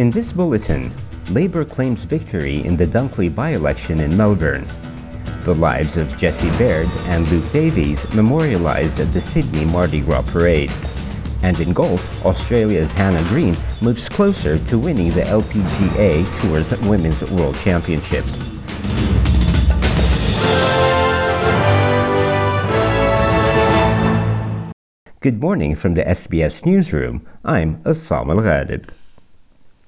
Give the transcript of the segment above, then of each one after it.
In this bulletin, Labor claims victory in the Dunkley by election in Melbourne. The lives of Jesse Baird and Luke Davies memorialized at the Sydney Mardi Gras Parade. And in golf, Australia's Hannah Green moves closer to winning the LPGA Tour's Women's World Championship. Good morning from the SBS Newsroom. I'm Essam Al Ghalib.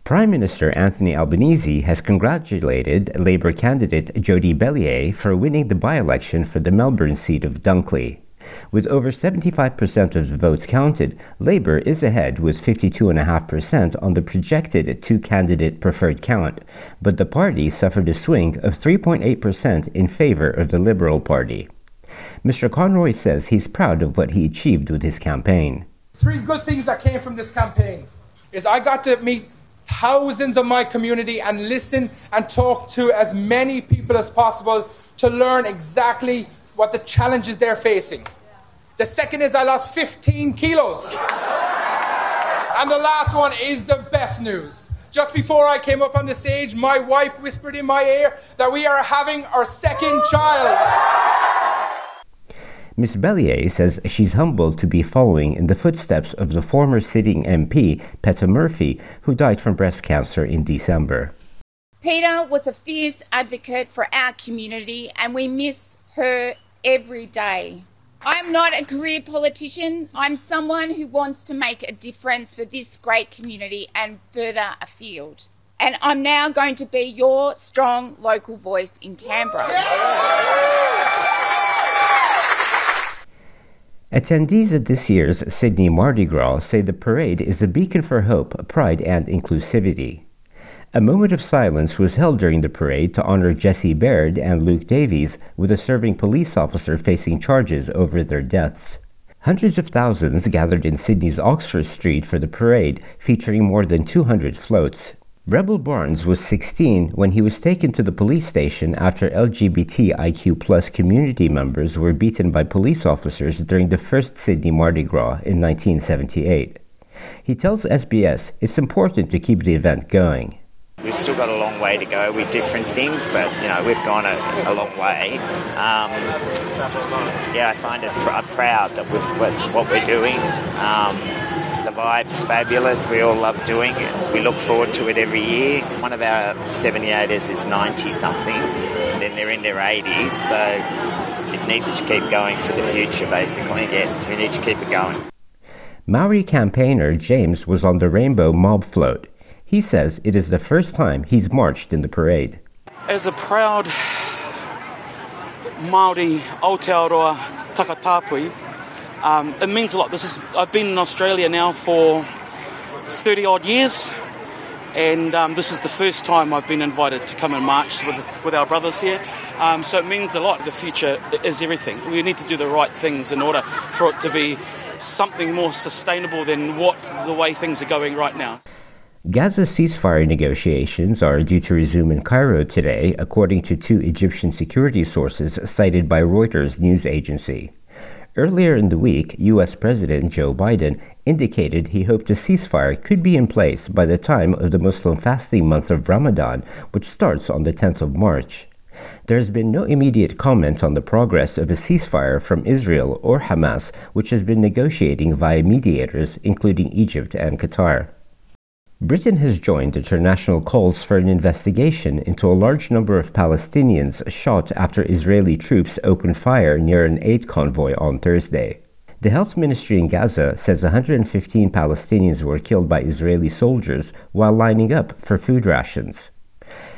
Prime Minister Anthony Albanese has congratulated Labor candidate Jodie Belyea for winning the by election for the Melbourne seat of Dunkley. With over 75% of the votes counted, Labor is ahead with 52.5% on the projected two candidate preferred count, but the party suffered a swing of 3.8% in favour of the Liberal Party. Mr. Conroy says he's proud of what he achieved with his campaign. Three good things that came from this campaign is I got to meet thousands of my community and listen and talk to as many people as possible to learn exactly what the challenges they're facing. The second is I lost 15 kilos. And the last one is the best news. Just before I came up on the stage, my wife whispered in my ear that we are having our second child. Ms. Belyea says she's humbled to be following in the footsteps of the former sitting MP, Peta Murphy, who died from breast cancer in December. Peter was a fierce advocate for our community, and we miss her every day. I'm not a career politician. I'm someone who wants to make a difference for this great community and further afield. And I'm now going to be your strong local voice in Canberra. Attendees at this year's Sydney Mardi Gras say the parade is a beacon for hope, pride, and inclusivity. A moment of silence was held during the parade to honor Jesse Baird and Luke Davies, with a serving police officer facing charges over their deaths. Hundreds of thousands gathered in Sydney's Oxford Street for the parade, featuring more than 200 floats. Rebel Barnes was 16 when he was taken to the police station after LGBTIQ plus community members were beaten by police officers during the first Sydney Mardi Gras in 1978. He tells SBS it's important to keep the event going. We've still got a long way to go with different things, but you know we've gone a, a long way. Um, yeah, I find it pr- proud that with what, what we're doing. Um, vibe's fabulous. We all love doing it. We look forward to it every year. One of our 78ers is 90 something, and then they're in their 80s, so it needs to keep going for the future, basically. Yes, we need to keep it going. Maori campaigner James was on the Rainbow Mob Float. He says it is the first time he's marched in the parade. As a proud Maori Aotearoa Takatapui, um, it means a lot. This is I've been in Australia now for 30 odd years, and um, this is the first time I've been invited to come and march with, with our brothers here. Um, so it means a lot. The future is everything. We need to do the right things in order for it to be something more sustainable than what the way things are going right now. Gaza ceasefire negotiations are due to resume in Cairo today, according to two Egyptian security sources cited by Reuters news agency. Earlier in the week, U.S. President Joe Biden indicated he hoped a ceasefire could be in place by the time of the Muslim fasting month of Ramadan, which starts on the 10th of March. There has been no immediate comment on the progress of a ceasefire from Israel or Hamas, which has been negotiating via mediators, including Egypt and Qatar. Britain has joined international calls for an investigation into a large number of Palestinians shot after Israeli troops opened fire near an aid convoy on Thursday. The health ministry in Gaza says 115 Palestinians were killed by Israeli soldiers while lining up for food rations.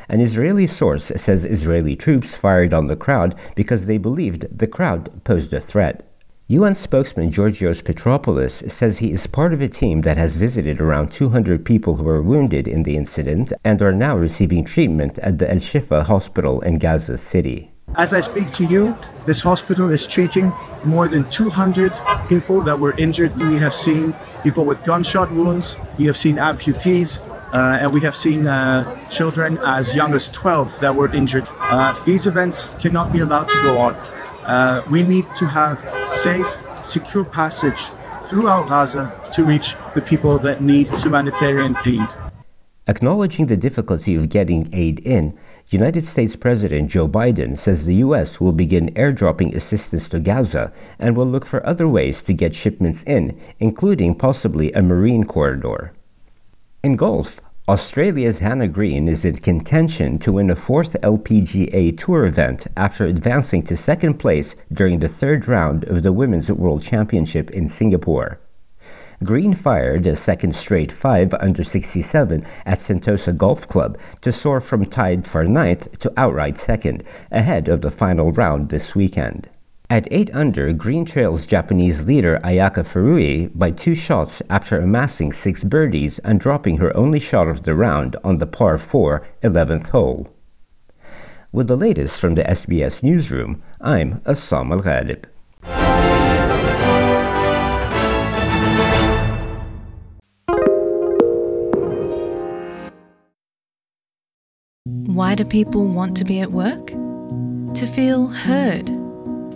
An Israeli source says Israeli troops fired on the crowd because they believed the crowd posed a threat. UN spokesman Georgios Petropoulos says he is part of a team that has visited around 200 people who were wounded in the incident and are now receiving treatment at the El Shifa hospital in Gaza City. As I speak to you, this hospital is treating more than 200 people that were injured. We have seen people with gunshot wounds, we have seen amputees, uh, and we have seen uh, children as young as 12 that were injured. Uh, these events cannot be allowed to go on. Uh, we need to have safe, secure passage throughout Gaza to reach the people that need humanitarian aid. Acknowledging the difficulty of getting aid in, United States President Joe Biden says the U.S. will begin airdropping assistance to Gaza and will look for other ways to get shipments in, including possibly a marine corridor. In golf, Australia's Hannah Green is in contention to win a fourth LPGA Tour event after advancing to second place during the third round of the Women's World Championship in Singapore. Green fired a second straight 5 under 67 at Sentosa Golf Club to soar from tied for ninth to outright second, ahead of the final round this weekend. At 8 under, Green trails Japanese leader Ayaka Furui by two shots after amassing six birdies and dropping her only shot of the round on the par 4 11th hole. With the latest from the SBS newsroom, I'm Essam Al Ghalib. Why do people want to be at work? To feel heard